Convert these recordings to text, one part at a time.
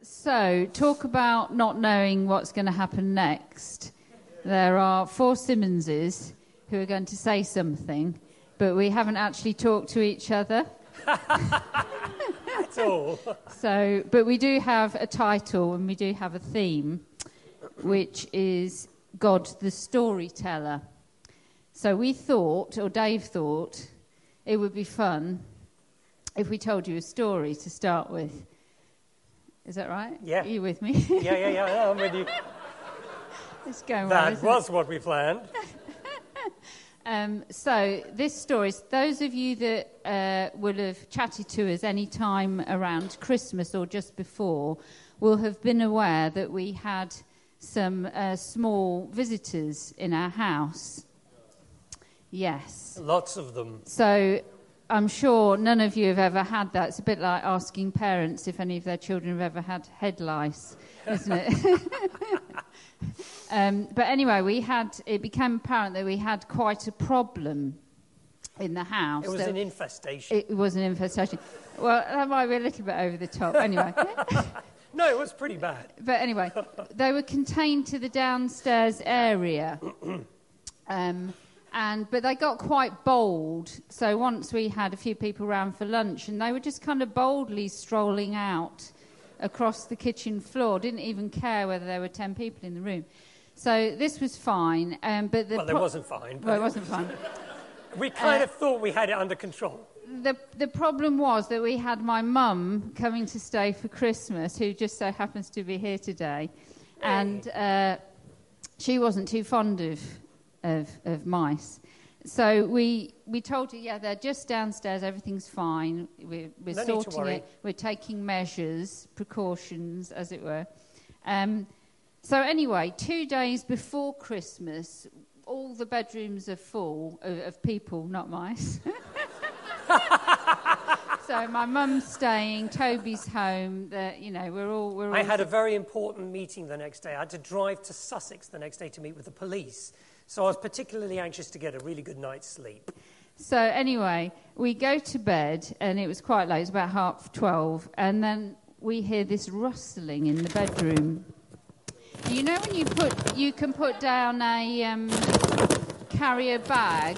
So, talk about not knowing what's going to happen next. There are four Simmonses who are going to say something, but we haven't actually talked to each other. At all. So, but we do have a title and we do have a theme, which is God the Storyteller. So we thought, or Dave thought, it would be fun if we told you a story to start with. Is that right? Yeah. Are you with me? Yeah, yeah, yeah, yeah, I'm with you. it's going well. That was what we planned. Um, so this story, those of you that uh, will have chatted to us any time around Christmas or just before will have been aware that we had some uh, small visitors in our house. Yes. Lots of them. So I'm sure none of you have ever had that. It's a bit like asking parents if any of their children have ever had head lice, isn't it? um, but anyway, we had. It became apparent that we had quite a problem in the house. It was There- an infestation. it was an infestation. Well, that might be a little bit over the top. Anyway, no, it was pretty bad. but anyway, they were contained to the downstairs area. Um, and but they got quite bold. So once we had a few people round for lunch, and they were just kind of boldly strolling out across the kitchen floor. Didn't even care whether there were ten people in the room. So this was fine. Um, but the Well, it pro- wasn't fine. Well, it wasn't fine. we kind of thought we had it under control. the the problem was that we had my mum coming to stay for Christmas, who just so happens to be here today, and uh, she wasn't too fond of, of of mice. So we we told her, yeah, they're just downstairs. Everything's fine, We're, we're No sorting it. We're taking measures, precautions, as it were. Um, so anyway, two days before Christmas, all the bedrooms are full of, of people, not mice. so my mum's staying, Toby's home. That you know, we're all we're all. I had a very important meeting the next day. I had to drive to Sussex the next day to meet with the police. So I was particularly anxious to get a really good night's sleep. So anyway, we go to bed, and it was quite late. It was about half twelve, and then we hear this rustling in the bedroom. You know when you put you can put down a um, carrier bag,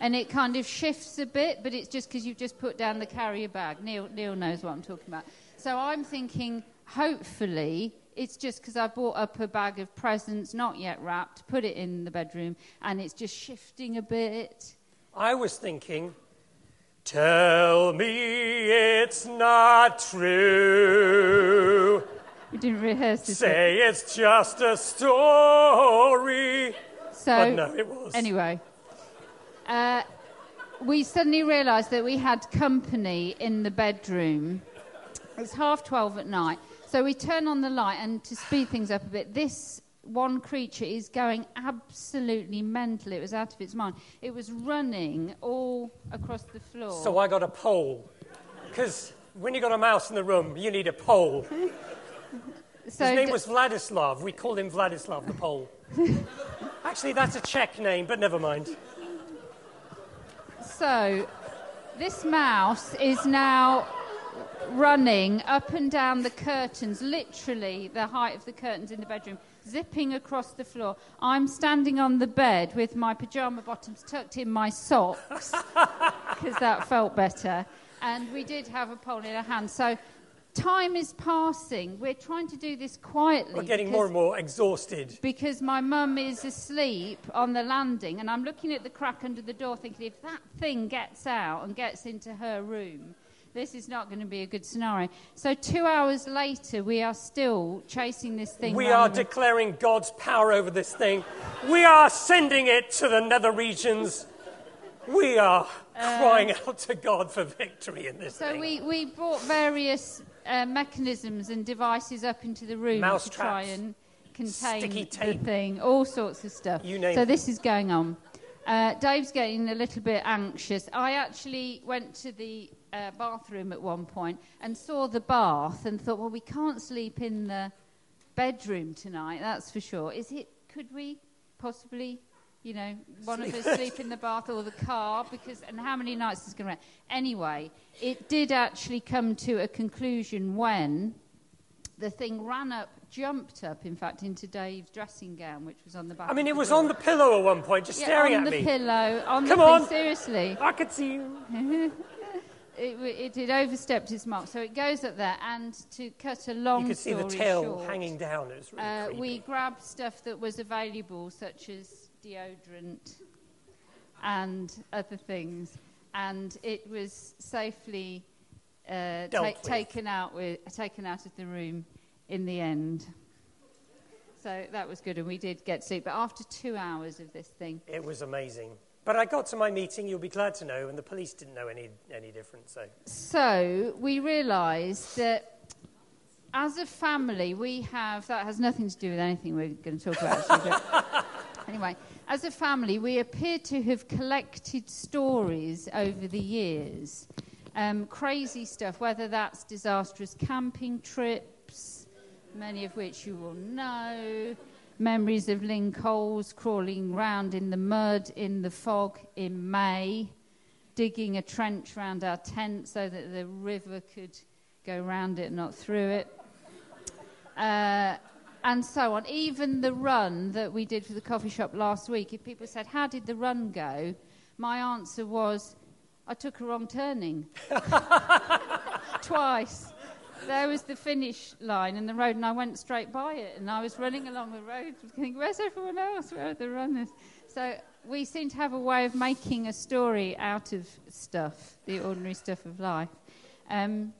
and it kind of shifts a bit, but it's just because you've just put down the carrier bag. Neil Neil knows what I'm talking about. So I'm thinking, hopefully. It's just because I bought up a bag of presents, not yet wrapped, put it in the bedroom, and it's just shifting a bit. I was thinking, tell me it's not true. We didn't rehearse this. bit. Say it's just a story. So But no, it was. anyway, uh, we suddenly realised that we had company in the bedroom. It's half twelve at night, so we turn on the light, and to speed things up a bit, this one creature is going absolutely mental. It was out of its mind. It was running all across the floor. So I got a pole. Because when you got a mouse in the room, you need a pole. So His name d- was Vladislav. We called him Vladislav the pole. Actually, that's a Czech name, but never mind. So, this mouse is now running up and down the curtains, literally the height of the curtains in the bedroom, zipping across the floor. I'm standing on the bed with my pajama bottoms tucked in my socks because that felt better. And we did have a pole in our hand. So, time is passing. We're trying to do this quietly. We're getting because- more and more exhausted. because my mum is asleep on the landing and I'm looking at the crack under the door thinking if that thing gets out and gets into her room, this is not going to be a good scenario. So two hours later, we are still chasing this thing. We are declaring God's power over this thing. We are sending it to the nether regions. We are crying out to God for victory in this Uh, so thing. we, we brought various uh, mechanisms and devices up into the room Mouse to try and contain the thing, all sorts of stuff. You name so it. this is going on. Uh, Dave's getting a little bit anxious. I actually went to the uh, bathroom at one point and saw the bath and thought, well, we can't sleep in the bedroom tonight, that's for sure. Is it? Could we possibly, you know, one of us sleep in the bath or the car? Because and how many nights is going to? Anyway, it did actually come to a conclusion when the thing ran up, jumped up, in fact, into Dave's dressing gown, which was on the back. I mean, it was door. on the pillow at one point, just yeah, staring on at the pillow. On Come the on. Thing, seriously. I could see you. It, w- it overstepped its mark, so it goes up there. And to cut a long You could see the tail short, hanging down. It was really uh, creepy. we grabbed stuff that was available, such as deodorant and other things, and it was safely uh, ta- taken out with taken out of the room in the end. So that was good, and we did get see. But after two hours of this thing, It was amazing. But I got to my meeting, you'll be glad to know, and the police didn't know any, any different. So So we realised that as a family, we have that has nothing to do with anything we're going to talk about. Actually, anyway, as a family, we appear to have collected stories over the years, um, crazy stuff, whether that's disastrous camping trips, many of which you will know. Memories of Lynn Coles crawling round in the mud in the fog in May digging a trench round our tent so that the river could go round it, not through it. Uh, and so on. Even the run that we did for the coffee shop last week, if people said, How did the run go? My answer was, I took a wrong turning. Twice. There was the finish line and the road, and I went straight by it. And I was running along the road, thinking, Where's everyone else? Where are the runners? So we seem to have a way of making a story out of stuff, the ordinary stuff of life. Um,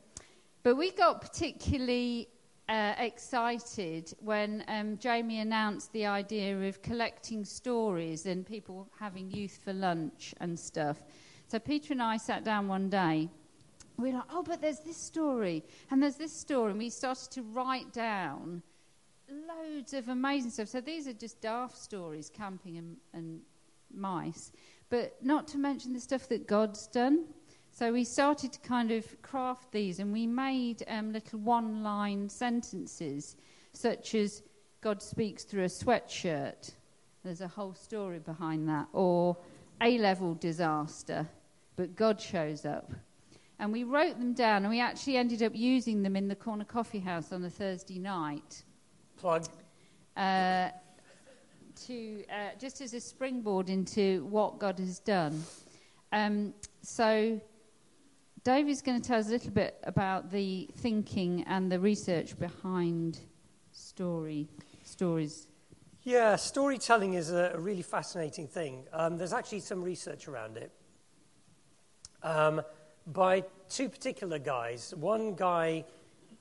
but we got particularly uh, excited when um, Jamie announced the idea of collecting stories and people having youth for lunch and stuff. So Peter and I sat down one day. We were like, oh, but there's this story and there's this story, and we started to write down loads of amazing stuff. So these are just daft stories, camping and, and mice, but not to mention the stuff that God's done. So we started to kind of craft these, and we made um, little one-line sentences, such as "God speaks through a sweatshirt." There's a whole story behind that, or A-level disaster, but God shows up. And we wrote them down, and we actually ended up using them in the corner coffee house on a Thursday night plug. uh, to uh, just as a springboard into what God has done. Um, so, Dave is going to tell us a little bit about the thinking and the research behind story stories. Yeah, storytelling is a, a really fascinating thing. Um, there's actually some research around it um, by two particular guys. One guy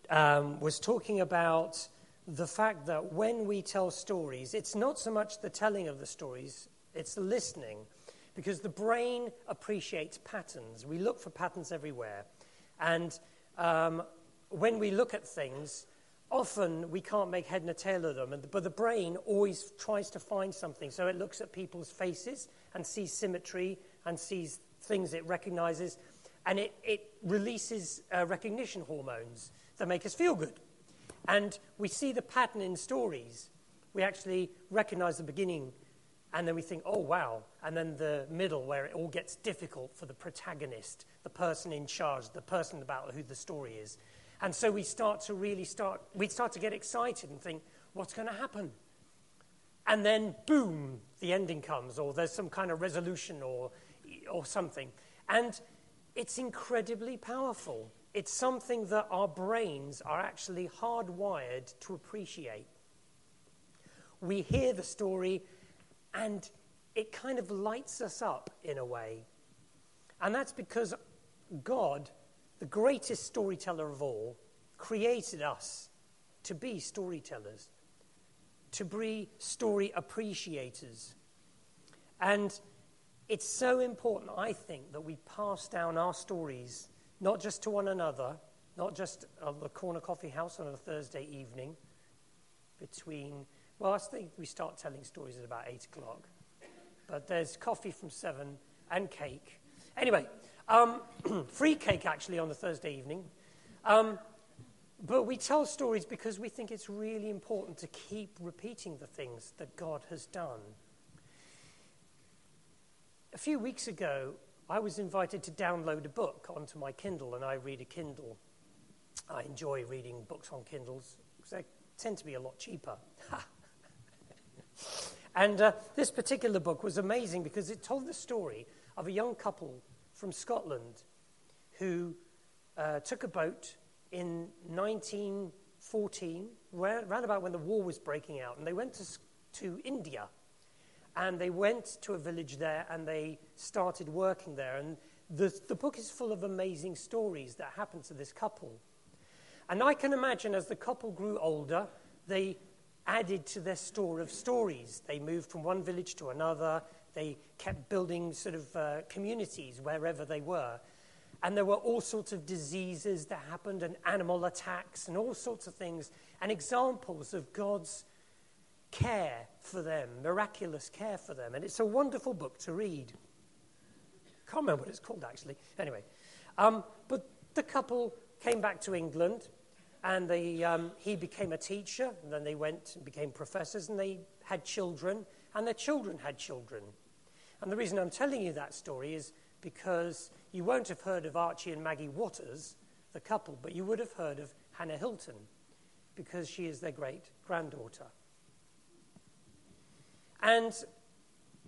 um, was talking about the fact that when we tell stories, it's not so much the telling of the stories, it's the listening. Because the brain appreciates patterns. We look for patterns everywhere. And um, when we look at things, often we can't make head nor tail of them, but the brain always tries to find something. So it looks at people's faces and sees symmetry and sees things it recognizes, and it, it releases uh, recognition hormones that make us feel good. And we see the pattern in stories. We actually recognize the beginning, and then we think, oh, wow. And then the middle, where it all gets difficult for the protagonist, the person in charge, the person about who the story is. And so we start to really start, we start to get excited and think, what's going to happen? And then, boom, the ending comes, or there's some kind of resolution or, or something. And it's incredibly powerful. It's something that our brains are actually hardwired to appreciate. We hear the story, and it kind of lights us up in a way. And that's because God, the greatest storyteller of all, created us to be storytellers, to be story appreciators. And it's so important, I think, that we pass down our stories, not just to one another, not just at the corner coffee house on a Thursday evening, between, well, I think we start telling stories at about 8 o'clock. But there's coffee from 7 and cake. Anyway, um, free cake actually on the Thursday evening. Um, but we tell stories because we think it's really important to keep repeating the things that God has done. A few weeks ago, I was invited to download a book onto my Kindle, and I read a Kindle. I enjoy reading books on Kindles because they tend to be a lot cheaper. and uh, this particular book was amazing because it told the story of a young couple from Scotland who uh, took a boat in 1914, around about when the war was breaking out, and they went to, to India. And they went to a village there and they started working there. And the, the book is full of amazing stories that happened to this couple. And I can imagine as the couple grew older, they added to their store of stories. They moved from one village to another. They kept building sort of uh, communities wherever they were. And there were all sorts of diseases that happened, and animal attacks, and all sorts of things, and examples of God's care for them, miraculous care for them. And it's a wonderful book to read. Can't remember what it's called, actually. Anyway, um, but the couple came back to England and they, um, he became a teacher, and then they went and became professors, and they had children, and their children had children. And the reason I'm telling you that story is because you won't have heard of Archie and Maggie Waters, the couple, but you would have heard of Hannah Hilton, because she is their great granddaughter. And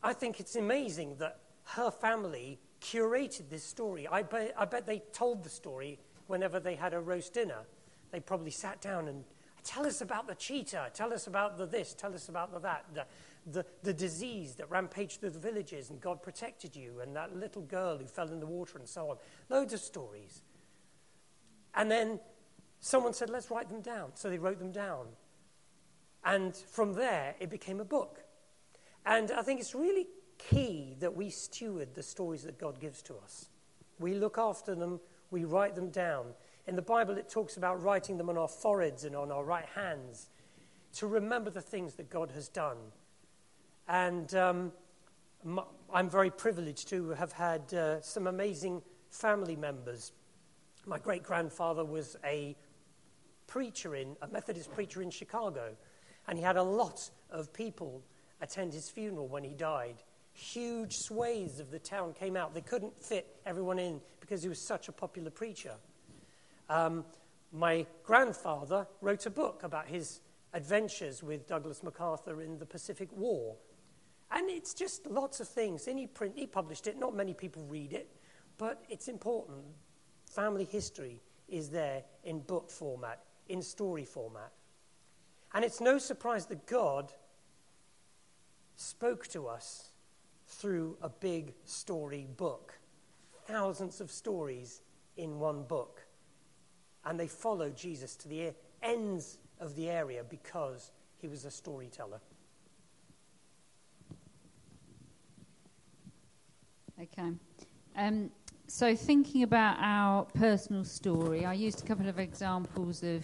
I think it's amazing that her family curated this story. I bet, I bet they told the story whenever they had a roast dinner they probably sat down and tell us about the cheetah, tell us about the this, tell us about the that, the, the, the disease that rampaged through the villages and God protected you, and that little girl who fell in the water and so on. Loads of stories. And then someone said, let's write them down. So they wrote them down. And from there, it became a book. And I think it's really key that we steward the stories that God gives to us. We look after them, we write them down. In the Bible, it talks about writing them on our foreheads and on our right hands to remember the things that God has done. And um, I'm very privileged to have had uh, some amazing family members. My great grandfather was a preacher in, a Methodist preacher in Chicago, and he had a lot of people attend his funeral when he died. Huge swathes of the town came out. They couldn't fit everyone in because he was such a popular preacher. Um, my grandfather wrote a book about his adventures with Douglas MacArthur in the Pacific War. And it's just lots of things. And he, print, he published it. Not many people read it, but it's important. Family history is there in book format, in story format. And it's no surprise that God spoke to us through a big story book. Thousands of stories in one book and they followed Jesus to the ends of the area because he was a storyteller. Okay. Um, so, thinking about our personal story, I used a couple of examples of,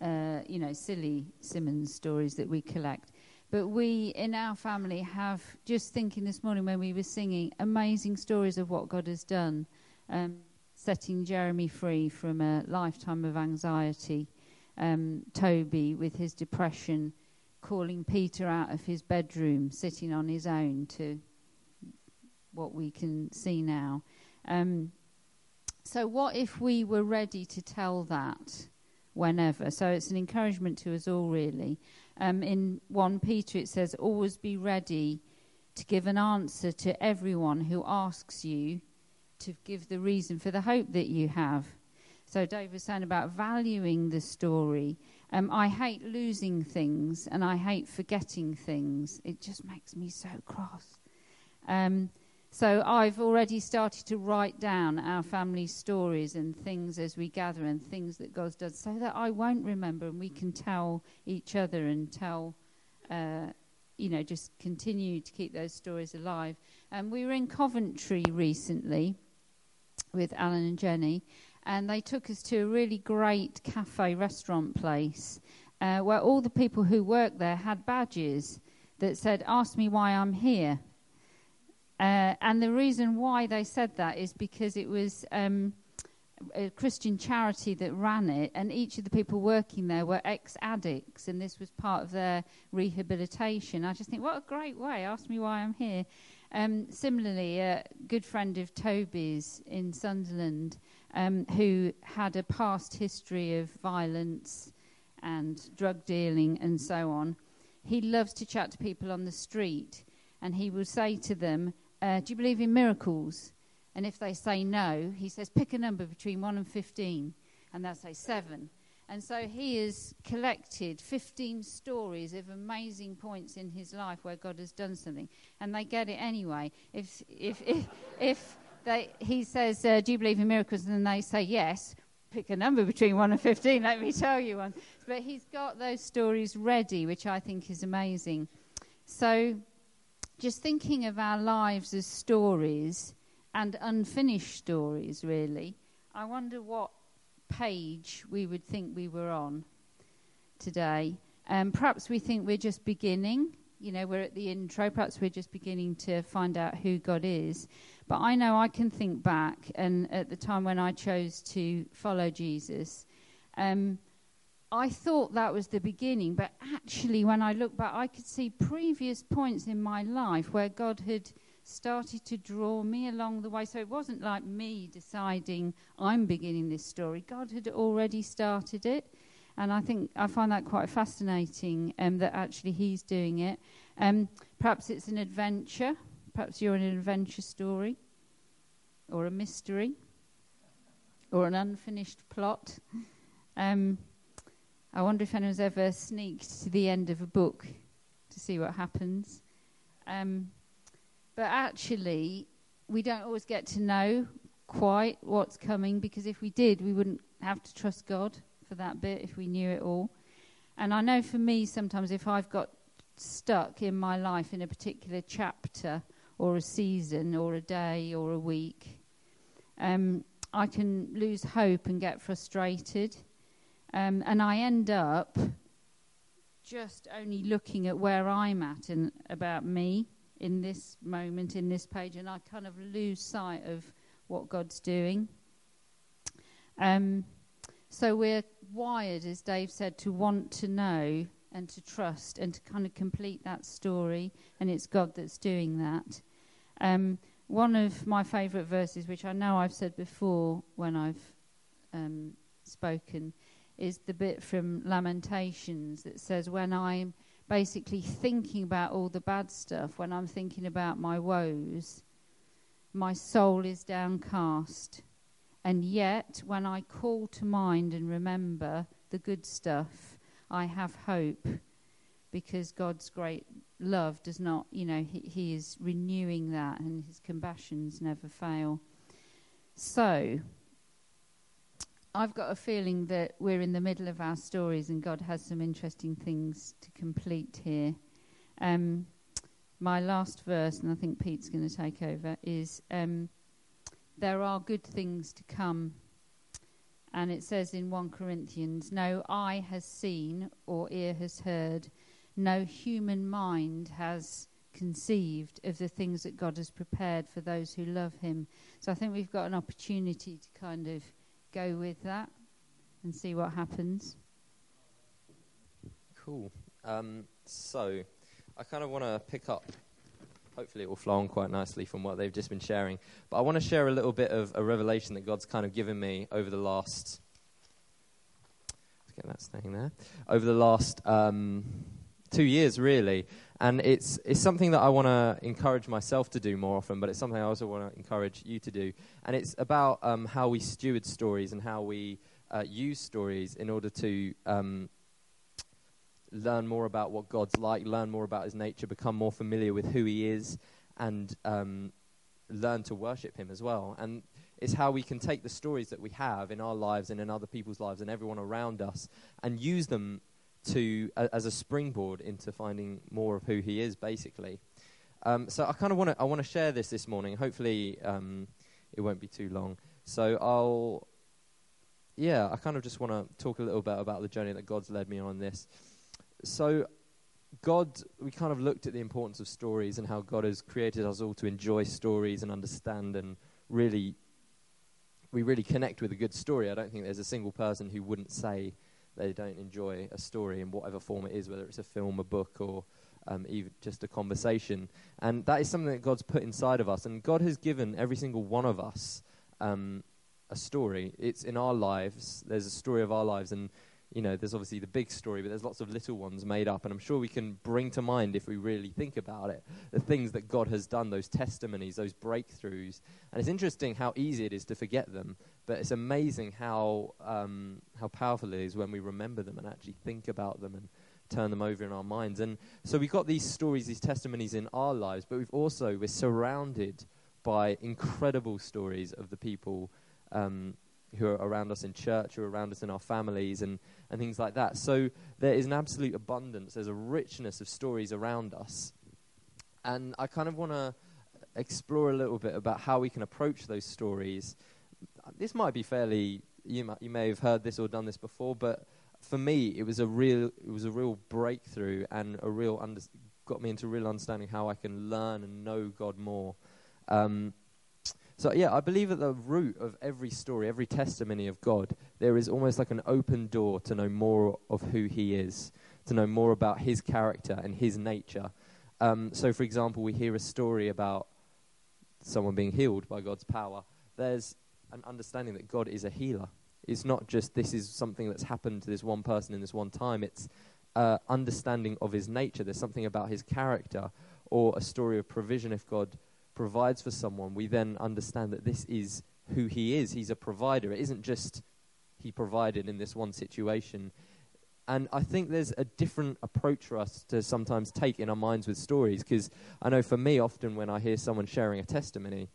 uh, you know, silly Simmons stories that we collect. But we, in our family, have just thinking this morning when we were singing, amazing stories of what God has done. Um, setting Jeremy free from a lifetime of anxiety. Um, Toby, with his depression, calling Peter out of his bedroom, sitting on his own to what we can see now. Um, so, what if we were ready to tell that whenever? So, it's an encouragement to us all, really. Um, in 1 Peter, it says, Always be ready to give an answer to everyone who asks you to give the reason for the hope that you have. So Dave was saying about valuing the story. Um, I hate losing things and I hate forgetting things. It just makes me so cross. Um, so I've already started to write down our family stories and things as we gather and things that God does, so that I won't remember and we can tell each other and tell. Uh, you know, just continue to keep those stories alive. And we were in Coventry recently, with Alan and Jenny, and they took us to a really great cafe restaurant place uh, where all the people who worked there had badges that said, Ask me why I'm here. Uh, and the reason why they said that is because it was um, a Christian charity that ran it, and each of the people working there were ex addicts, and this was part of their rehabilitation. I just think, what a great way! Ask me why I'm here. Um, similarly, a good friend of Toby's in Sunderland, um, who had a past history of violence and drug dealing and so on, he loves to chat to people on the street, and he will say to them, uh, "Do you believe in miracles?" And if they say no, he says, "Pick a number between one and 15. and they'll say seven. And so he has collected 15 stories of amazing points in his life where God has done something. And they get it anyway. If, if, if, if they, he says, uh, Do you believe in miracles? And they say yes, pick a number between 1 and 15, let me tell you one. But he's got those stories ready, which I think is amazing. So just thinking of our lives as stories and unfinished stories, really, I wonder what page we would think we were on today. Um, perhaps we think we're just beginning. You know, we're at the intro. Perhaps we're just beginning to find out who God is. But I know I can think back, and at the time when I chose to follow Jesus, um, I thought that was the beginning. But actually, when I look back, I could see previous points in my life where God had started to draw me along the way. So it wasn't like me deciding I'm beginning this story. God had already started it. And I think I find that quite fascinating um, that actually He's doing it. Um, perhaps it's an adventure. Perhaps you're in an adventure story, or a mystery, or an unfinished plot. Um, I wonder if anyone's ever sneaked to the end of a book to see what happens. Um, but actually, we don't always get to know quite what's coming because if we did, we wouldn't have to trust God for that bit if we knew it all. And I know for me, sometimes if I've got stuck in my life in a particular chapter or a season or a day or a week, um, I can lose hope and get frustrated. Um, and I end up just only looking at where I'm at and about me in this moment, in this page, and I kind of lose sight of what God's doing. Um, so we're wired, as Dave said, to want to know and to trust and to kind of complete that story, and it's God that's doing that. Um, one of my favourite verses, which I know I've said before when I've um, spoken, is the bit from Lamentations that says, When I'm basically thinking about all the bad stuff, when I'm thinking about my woes, my soul is downcast. And yet, when I call to mind and remember the good stuff, I have hope because God's great love does not, you know, he, he is renewing that and his compassions never fail. So, I've got a feeling that we're in the middle of our stories and God has some interesting things to complete here. Um, my last verse, and I think Pete's going to take over, is um, There are good things to come. And it says in 1 Corinthians, No eye has seen or ear has heard, no human mind has conceived of the things that God has prepared for those who love Him. So I think we've got an opportunity to kind of go with that and see what happens. Cool. Um, so, I kind of want to pick up. Hopefully, it will flow on quite nicely from what they've just been sharing. But I want to share a little bit of a revelation that God's kind of given me over the last. Let's get that staying there. Over the last um, two years, really. And it's, it's something that I want to encourage myself to do more often, but it's something I also want to encourage you to do. And it's about um, how we steward stories and how we uh, use stories in order to um, learn more about what God's like, learn more about his nature, become more familiar with who he is, and um, learn to worship him as well. And it's how we can take the stories that we have in our lives and in other people's lives and everyone around us and use them to uh, as a springboard into finding more of who he is, basically. Um, so I kind of want to I want to share this this morning. Hopefully, um, it won't be too long. So I'll, yeah, I kind of just want to talk a little bit about the journey that God's led me on this. So, God, we kind of looked at the importance of stories and how God has created us all to enjoy stories and understand and really, we really connect with a good story. I don't think there's a single person who wouldn't say they don't enjoy a story in whatever form it is, whether it's a film, a book, or um, even just a conversation. And that is something that God's put inside of us. And God has given every single one of us um, a story. It's in our lives. There's a story of our lives. And, you know, there's obviously the big story, but there's lots of little ones made up. And I'm sure we can bring to mind, if we really think about it, the things that God has done, those testimonies, those breakthroughs. And it's interesting how easy it is to forget them. But it's amazing how, um, how powerful it is when we remember them and actually think about them and turn them over in our minds. And so we've got these stories, these testimonies in our lives, but we've also, we're surrounded by incredible stories of the people um, who are around us in church, who are around us in our families, and, and things like that. So there is an absolute abundance, there's a richness of stories around us. And I kind of want to explore a little bit about how we can approach those stories. This might be fairly, you, might, you may have heard this or done this before, but for me, it was a real it was a real breakthrough and a real under, got me into real understanding how I can learn and know God more. Um, so yeah, I believe at the root of every story, every testimony of God, there is almost like an open door to know more of who He is, to know more about His character and His nature. Um, so, for example, we hear a story about someone being healed by God's power. There's an understanding that God is a healer. It's not just this is something that's happened to this one person in this one time. It's uh, understanding of his nature. There's something about his character or a story of provision. If God provides for someone, we then understand that this is who he is. He's a provider. It isn't just he provided in this one situation. And I think there's a different approach for us to sometimes take in our minds with stories. Because I know for me, often when I hear someone sharing a testimony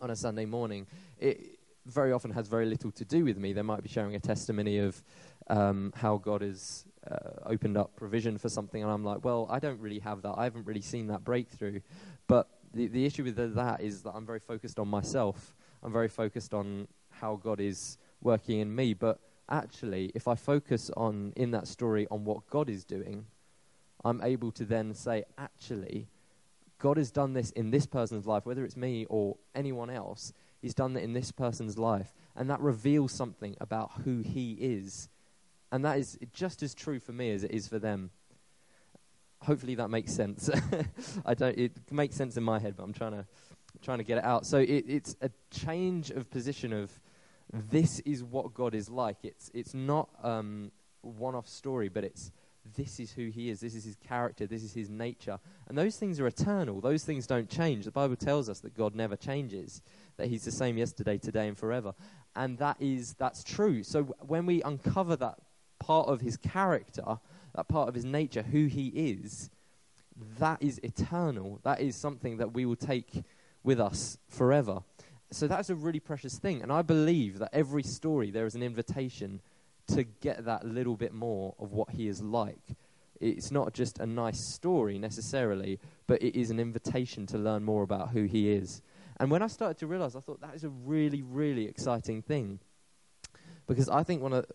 on a Sunday morning, it, very often has very little to do with me. They might be sharing a testimony of um, how God has uh, opened up provision for something, and I'm like, well, I don't really have that. I haven't really seen that breakthrough. But the, the issue with that is that I'm very focused on myself. I'm very focused on how God is working in me. But actually, if I focus on in that story on what God is doing, I'm able to then say, actually, God has done this in this person's life, whether it's me or anyone else, He's done that in this person's life. And that reveals something about who he is. And that is just as true for me as it is for them. Hopefully that makes sense. I don't, it makes sense in my head, but I'm trying to, trying to get it out. So it, it's a change of position of this is what God is like. It's, it's not um, one off story, but it's this is who he is, this is his character, this is his nature. And those things are eternal, those things don't change. The Bible tells us that God never changes, that he's the same yesterday, today, and forever. And that is, that's true. So when we uncover that part of his character, that part of his nature, who he is, that is eternal. That is something that we will take with us forever. So that's a really precious thing. And I believe that every story there is an invitation to get that little bit more of what he is like. It's not just a nice story necessarily, but it is an invitation to learn more about who he is. And when I started to realize, I thought that is a really, really exciting thing. Because I think one of,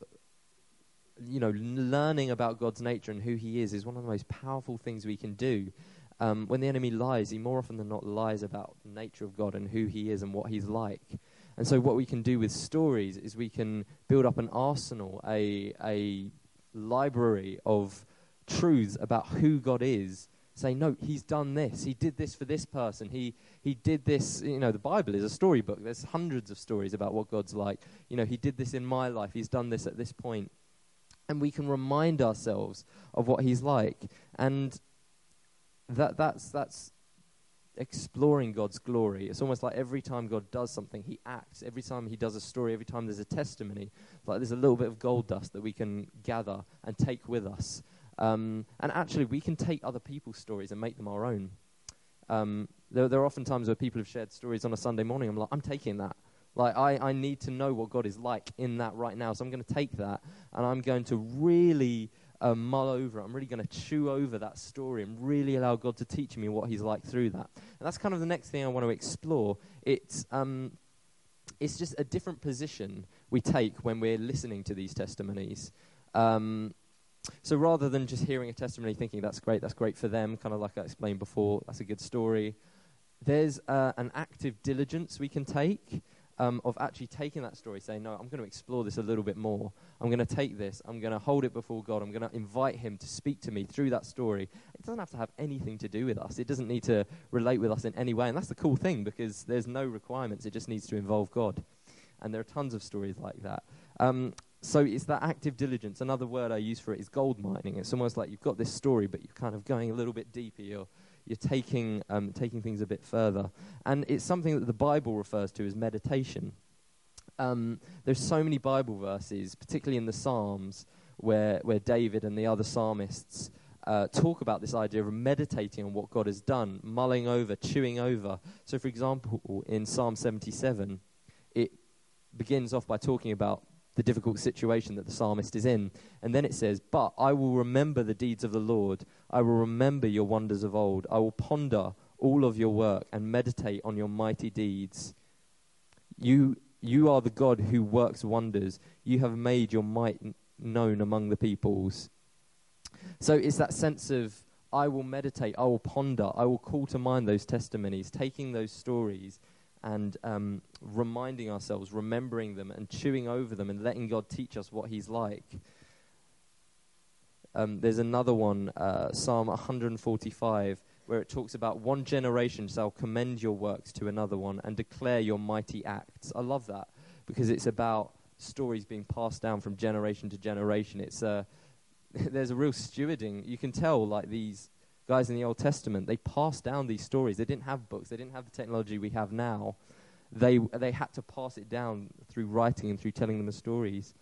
you know, learning about God's nature and who he is is one of the most powerful things we can do. Um, when the enemy lies, he more often than not lies about the nature of God and who he is and what he's like. And so, what we can do with stories is we can build up an arsenal, a, a library of truths about who God is. Say, no, he's done this. He did this for this person. He, he did this. You know, the Bible is a storybook. There's hundreds of stories about what God's like. You know, he did this in my life. He's done this at this point. And we can remind ourselves of what he's like. And that, that's, that's exploring God's glory. It's almost like every time God does something, He acts. Every time He does a story, every time there's a testimony, like there's a little bit of gold dust that we can gather and take with us. Um, and actually, we can take other people's stories and make them our own. Um, there, there, are often times where people have shared stories on a Sunday morning. I'm like, I'm taking that. Like, I, I need to know what God is like in that right now. So I'm going to take that and I'm going to really uh, mull over it. I'm really going to chew over that story and really allow God to teach me what He's like through that. And that's kind of the next thing I want to explore. It's, um, it's just a different position we take when we're listening to these testimonies. Um, so rather than just hearing a testimony thinking that's great, that's great for them, kind of like I explained before, that's a good story, there's uh, an active diligence we can take. Um, of actually taking that story, saying, No, I'm going to explore this a little bit more. I'm going to take this, I'm going to hold it before God, I'm going to invite Him to speak to me through that story. It doesn't have to have anything to do with us, it doesn't need to relate with us in any way. And that's the cool thing because there's no requirements, it just needs to involve God. And there are tons of stories like that. Um, so it's that active diligence. Another word I use for it is gold mining. It's almost like you've got this story, but you're kind of going a little bit deeper. You're you're taking, um, taking things a bit further. And it's something that the Bible refers to as meditation. Um, there's so many Bible verses, particularly in the Psalms, where, where David and the other psalmists uh, talk about this idea of meditating on what God has done, mulling over, chewing over. So, for example, in Psalm 77, it begins off by talking about the difficult situation that the psalmist is in. And then it says, But I will remember the deeds of the Lord. I will remember your wonders of old. I will ponder all of your work and meditate on your mighty deeds. You, you are the God who works wonders. You have made your might known among the peoples. So it's that sense of, I will meditate, I will ponder, I will call to mind those testimonies, taking those stories and um, reminding ourselves, remembering them, and chewing over them, and letting God teach us what He's like. Um, there's another one, uh, Psalm 145, where it talks about one generation shall commend your works to another one and declare your mighty acts. I love that because it's about stories being passed down from generation to generation. It's uh, there's a real stewarding. You can tell, like these guys in the Old Testament, they passed down these stories. They didn't have books, they didn't have the technology we have now. They, they had to pass it down through writing and through telling them the stories.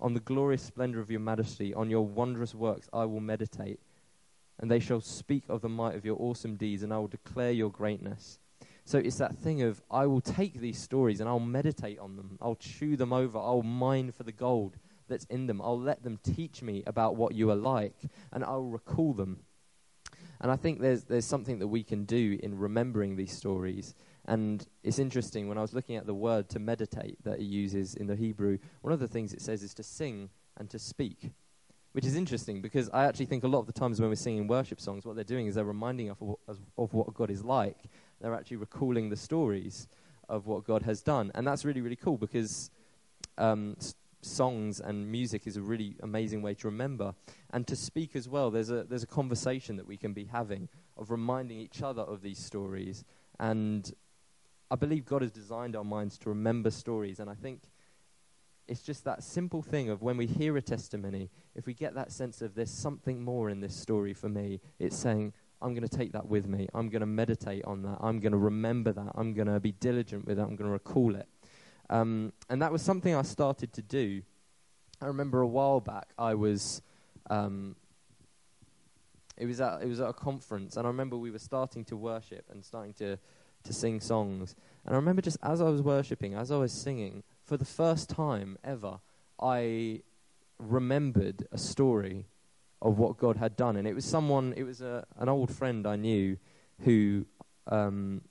On the glorious splendor of your majesty, on your wondrous works, I will meditate. And they shall speak of the might of your awesome deeds, and I will declare your greatness. So it's that thing of, I will take these stories and I'll meditate on them. I'll chew them over. I'll mine for the gold that's in them. I'll let them teach me about what you are like, and I'll recall them. And I think there's, there's something that we can do in remembering these stories. And it's interesting, when I was looking at the word to meditate that he uses in the Hebrew, one of the things it says is to sing and to speak, which is interesting because I actually think a lot of the times when we're singing worship songs, what they're doing is they're reminding us of, of, of what God is like. They're actually recalling the stories of what God has done. And that's really, really cool because um, songs and music is a really amazing way to remember and to speak as well. There's a there's a conversation that we can be having of reminding each other of these stories, and I believe God has designed our minds to remember stories, and I think it's just that simple thing of when we hear a testimony, if we get that sense of there's something more in this story for me, it's saying. I'm going to take that with me. I'm going to meditate on that. I'm going to remember that. I'm going to be diligent with it. I'm going to recall it. Um, and that was something I started to do. I remember a while back I was, um, it was at it was at a conference, and I remember we were starting to worship and starting to to sing songs. And I remember just as I was worshiping, as I was singing, for the first time ever, I remembered a story of what God had done, and it was someone, it was a, an old friend I knew who um,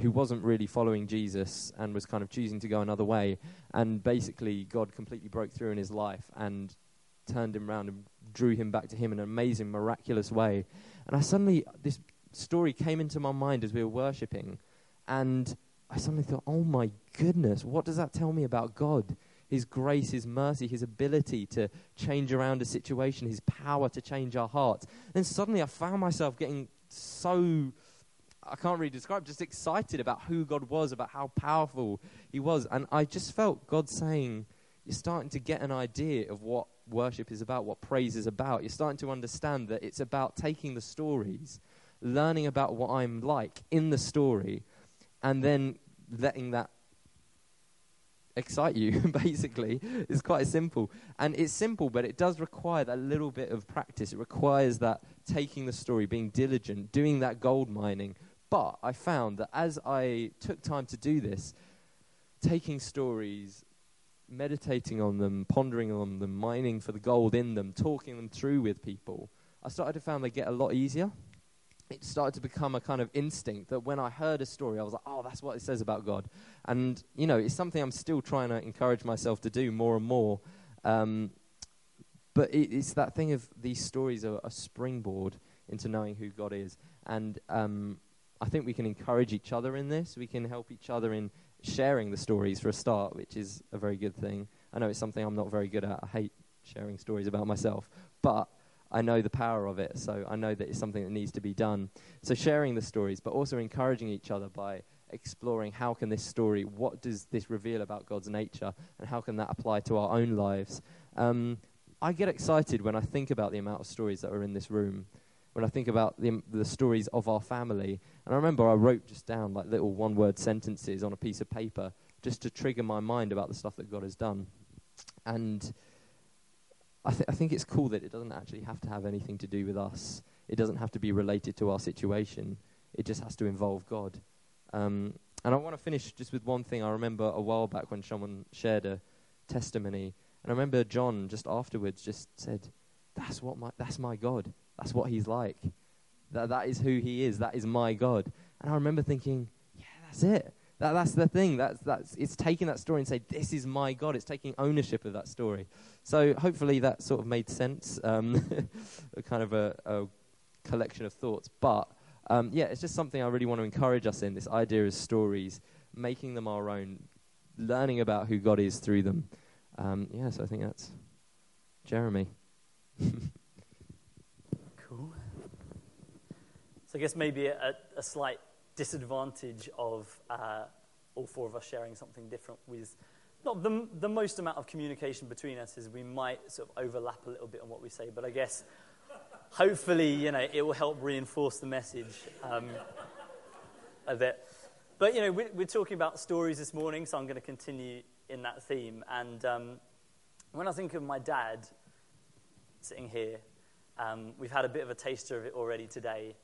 who wasn't really following Jesus and was kind of choosing to go another way. And basically, God completely broke through in his life and turned him around and drew him back to him in an amazing, miraculous way. And I suddenly, this story came into my mind as we were worshipping. And I suddenly thought, oh my goodness, what does that tell me about God? His grace, His mercy, His ability to change around a situation, His power to change our hearts. And suddenly I found myself getting so I can't really describe, just excited about who God was, about how powerful He was. And I just felt God saying, You're starting to get an idea of what worship is about, what praise is about. You're starting to understand that it's about taking the stories, learning about what I'm like in the story, and then letting that excite you, basically. It's quite simple. And it's simple, but it does require that little bit of practice. It requires that taking the story, being diligent, doing that gold mining, but I found that as I took time to do this, taking stories, meditating on them, pondering on them, mining for the gold in them, talking them through with people, I started to find they get a lot easier. It started to become a kind of instinct that when I heard a story, I was like, oh, that's what it says about God. And, you know, it's something I'm still trying to encourage myself to do more and more. Um, but it, it's that thing of these stories are a springboard into knowing who God is. And um, I think we can encourage each other in this. We can help each other in sharing the stories for a start, which is a very good thing. I know it's something I'm not very good at. I hate sharing stories about myself, but I know the power of it, so I know that it's something that needs to be done. So sharing the stories, but also encouraging each other by exploring how can this story, what does this reveal about God's nature, and how can that apply to our own lives. Um, I get excited when I think about the amount of stories that are in this room. When I think about the, the stories of our family, and I remember I wrote just down like little one-word sentences on a piece of paper just to trigger my mind about the stuff that God has done. And I, th- I think it's cool that it doesn't actually have to have anything to do with us. It doesn't have to be related to our situation. It just has to involve God. Um, and I want to finish just with one thing. I remember a while back when someone shared a testimony, and I remember John just afterwards just said, "That's what my that's my God. That's what He's like. That that is who He is. That is my God." And I remember thinking, "Yeah, that's it. That, that's the thing. That's, that's, it's taking that story and say, this is my God. It's taking ownership of that story. So hopefully that sort of made sense, um, kind of a, a, collection of thoughts. But um, yeah, it's just something I really want to encourage us in, this idea of stories, making them our own, learning about who God is through them. Um, yeah, so I think that's Jeremy. cool. So I guess maybe a, a slight disadvantage of uh, all four of us sharing something different with not the, the most amount of communication between us is we might sort of overlap a little bit on what we say, but I guess hopefully, you know, it will help reinforce the message um, a bit. But, you know, we're, we're, talking about stories this morning, so I'm going to continue in that theme. And um, when I think of my dad sitting here, um, we've had a bit of a taster of it already today.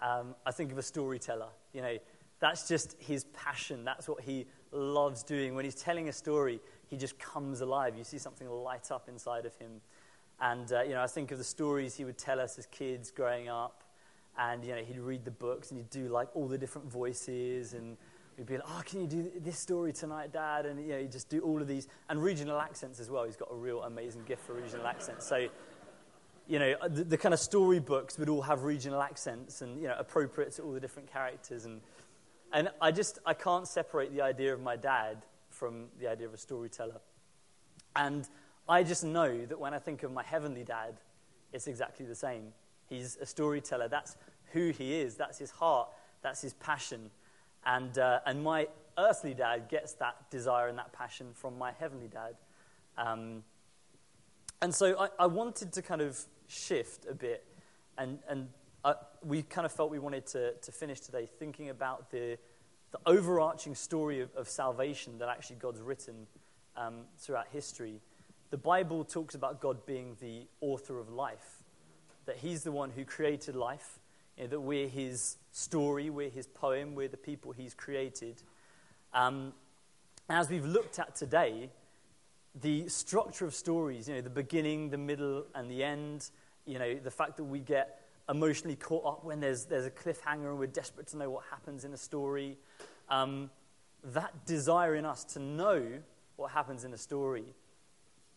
Um, I think of a storyteller. You know, that's just his passion. That's what he loves doing. When he's telling a story, he just comes alive. You see something light up inside of him. And, uh, you know, I think of the stories he would tell us as kids growing up. And, you know, he'd read the books and he'd do, like, all the different voices. And we'd be like, oh, can you do this story tonight, Dad? And, you know, he'd just do all of these. And regional accents as well. He's got a real amazing gift for regional accents. So, you know, the, the, kind of storybooks would all have regional accents and, you know, appropriate to all the different characters. And, and I just, I can't separate the idea of my dad from the idea of a storyteller. And I just know that when I think of my heavenly dad, it's exactly the same. He's a storyteller. That's who he is. That's his heart. That's his passion. And, uh, and my earthly dad gets that desire and that passion from my heavenly dad. Um, and so I, I wanted to kind of shift a bit. And, and uh, we kind of felt we wanted to, to finish today thinking about the, the overarching story of, of salvation that actually God's written um, throughout history. The Bible talks about God being the author of life, that He's the one who created life, you know, that we're His story, we're His poem, we're the people He's created. Um, as we've looked at today, the structure of stories, you know, the beginning, the middle, and the end, you know, the fact that we get emotionally caught up when there's, there's a cliffhanger and we're desperate to know what happens in a story. Um, that desire in us to know what happens in a story,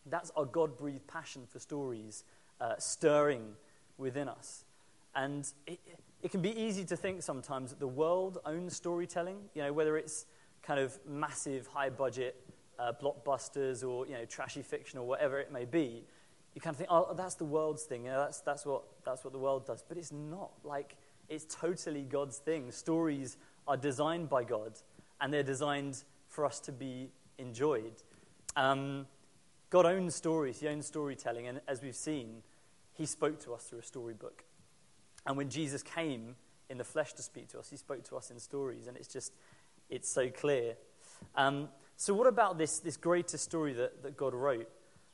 that's our God breathed passion for stories uh, stirring within us. And it, it can be easy to think sometimes that the world owns storytelling, you know, whether it's kind of massive, high budget uh, blockbusters or, you know, trashy fiction or whatever it may be you kind of think, oh, that's the world's thing. You know, that's, that's, what, that's what the world does. But it's not. Like, it's totally God's thing. Stories are designed by God, and they're designed for us to be enjoyed. Um, God owns stories, He owns storytelling, and as we've seen, He spoke to us through a storybook. And when Jesus came in the flesh to speak to us, He spoke to us in stories, and it's just, it's so clear. Um, so, what about this, this greatest story that, that God wrote?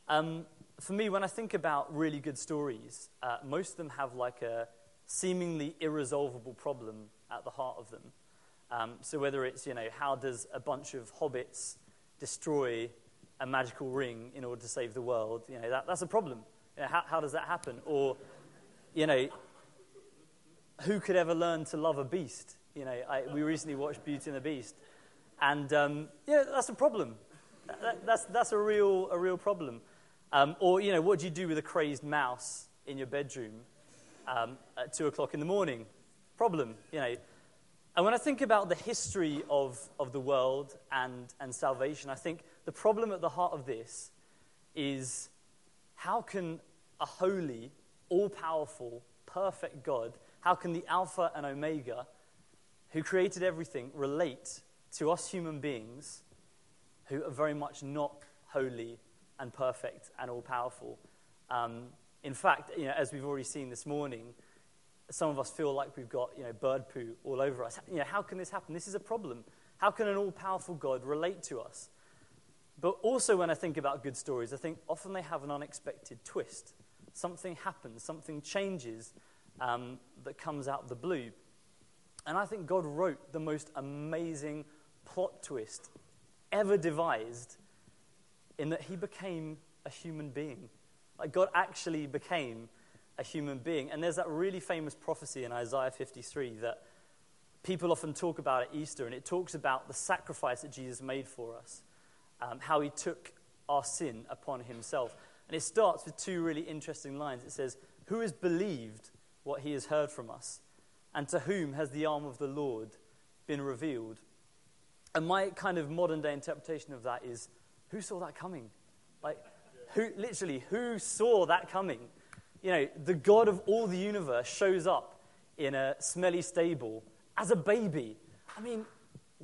Um, for me, when I think about really good stories, uh, most of them have like a seemingly irresolvable problem at the heart of them. Um, so whether it's, you know, how does a bunch of hobbits destroy a magical ring in order to save the world, you know, that, that's a problem. You know, how, how does that happen? Or, you know, who could ever learn to love a beast? You know, I, we recently watched Beauty and the Beast. And, um, yeah, that's a problem. That, that's, that's a real, a real problem. Um, or, you know, what do you do with a crazed mouse in your bedroom um, at 2 o'clock in the morning? Problem, you know. And when I think about the history of, of the world and, and salvation, I think the problem at the heart of this is how can a holy, all powerful, perfect God, how can the Alpha and Omega, who created everything, relate to us human beings who are very much not holy and perfect and all powerful? Um, in fact, you know, as we've already seen this morning, some of us feel like we've got you know, bird poo all over us. You know, how can this happen? This is a problem. How can an all powerful God relate to us? But also, when I think about good stories, I think often they have an unexpected twist. Something happens, something changes um, that comes out of the blue. And I think God wrote the most amazing plot twist ever devised in that he became a human being. Like, God actually became a human being. And there's that really famous prophecy in Isaiah 53 that people often talk about at Easter, and it talks about the sacrifice that Jesus made for us, um, how he took our sin upon himself. And it starts with two really interesting lines. It says, Who has believed what he has heard from us? And to whom has the arm of the Lord been revealed? And my kind of modern day interpretation of that is, Who saw that coming? Like, who, literally, who saw that coming? you know, the God of all the universe shows up in a smelly stable as a baby. I mean,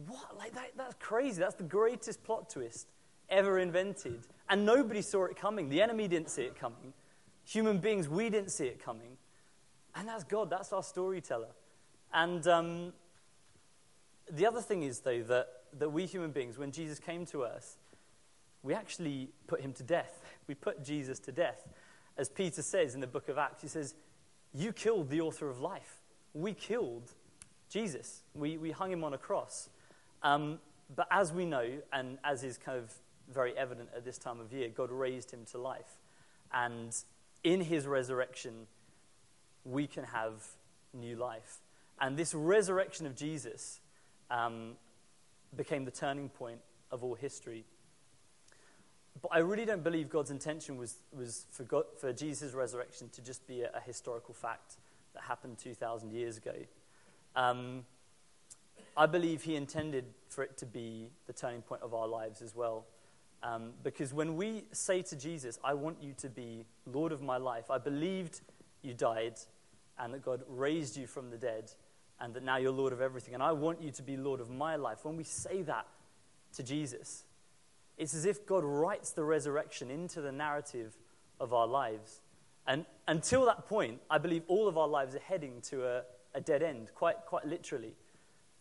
what? Like, that, that's crazy. That's the greatest plot twist ever invented. And nobody saw it coming. The enemy didn't see it coming. Human beings, we didn't see it coming. And that's God. That's our storyteller. And um, the other thing is, though, that, that we human beings, when Jesus came to us, we actually put him to death. We put Jesus to death as Peter says in the book of Acts, he says, You killed the author of life. We killed Jesus. We, we hung him on a cross. Um, but as we know, and as is kind of very evident at this time of year, God raised him to life. And in his resurrection, we can have new life. And this resurrection of Jesus um, became the turning point of all history. But I really don't believe God's intention was, was for, God, for Jesus' resurrection to just be a, a historical fact that happened 2,000 years ago. Um, I believe He intended for it to be the turning point of our lives as well. Um, because when we say to Jesus, I want you to be Lord of my life, I believed you died and that God raised you from the dead and that now you're Lord of everything, and I want you to be Lord of my life. When we say that to Jesus, it's as if God writes the resurrection into the narrative of our lives. And until that point, I believe all of our lives are heading to a, a dead end, quite, quite literally.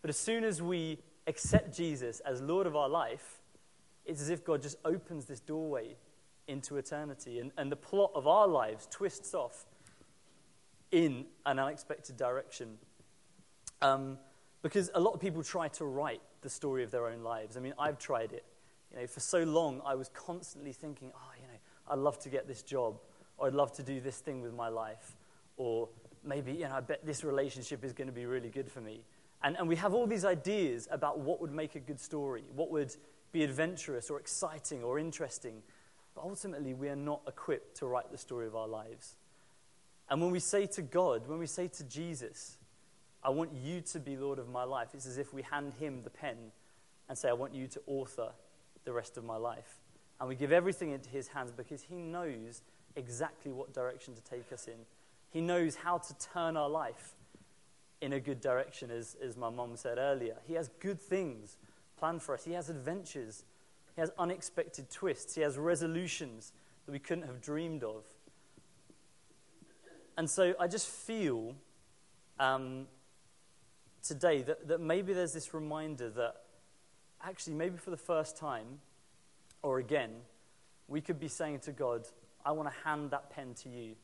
But as soon as we accept Jesus as Lord of our life, it's as if God just opens this doorway into eternity. And, and the plot of our lives twists off in an unexpected direction. Um, because a lot of people try to write the story of their own lives. I mean, I've tried it. You know, for so long, I was constantly thinking, oh, you know, I'd love to get this job, or I'd love to do this thing with my life, or maybe, you know, I bet this relationship is going to be really good for me. And, and we have all these ideas about what would make a good story, what would be adventurous or exciting or interesting. But ultimately, we are not equipped to write the story of our lives. And when we say to God, when we say to Jesus, I want you to be Lord of my life, it's as if we hand him the pen and say, I want you to author the rest of my life. And we give everything into his hands because he knows exactly what direction to take us in. He knows how to turn our life in a good direction, as, as my mom said earlier. He has good things planned for us, he has adventures, he has unexpected twists, he has resolutions that we couldn't have dreamed of. And so I just feel um, today that, that maybe there's this reminder that actually, maybe for the first time, or again, we could be saying to God, I want to hand that pen to you.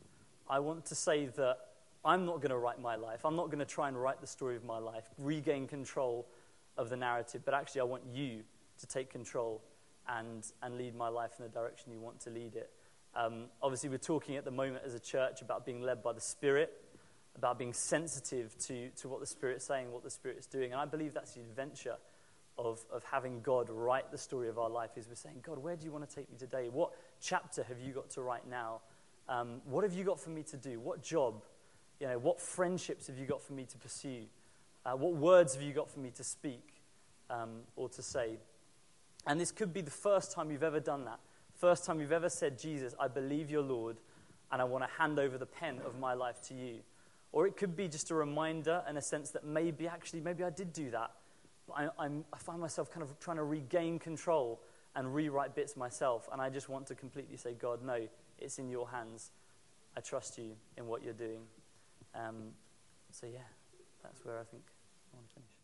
I want to say that I'm not going to write my life. I'm not going to try and write the story of my life, regain control of the narrative, but actually, I want you to take control and, and lead my life in the direction you want to lead it. Um, obviously, we're talking at the moment as a church about being led by the Spirit, about being sensitive to, to what the Spirit's saying, what the Spirit's doing. And I believe that's the adventure of, of having God write the story of our life is we're saying, God, where do you want to take me today? What chapter have you got to write now? Um, what have you got for me to do? What job? You know, what friendships have you got for me to pursue? Uh, what words have you got for me to speak um, or to say? And this could be the first time you've ever done that. First time you've ever said, Jesus, I believe you're Lord, and I want to hand over the pen of my life to you. Or it could be just a reminder and a sense that maybe, actually, maybe I did do that. I, I'm, I find myself kind of trying to regain control and rewrite bits myself. And I just want to completely say, God, no, it's in your hands. I trust you in what you're doing. Um, so, yeah, that's where I think I want to finish.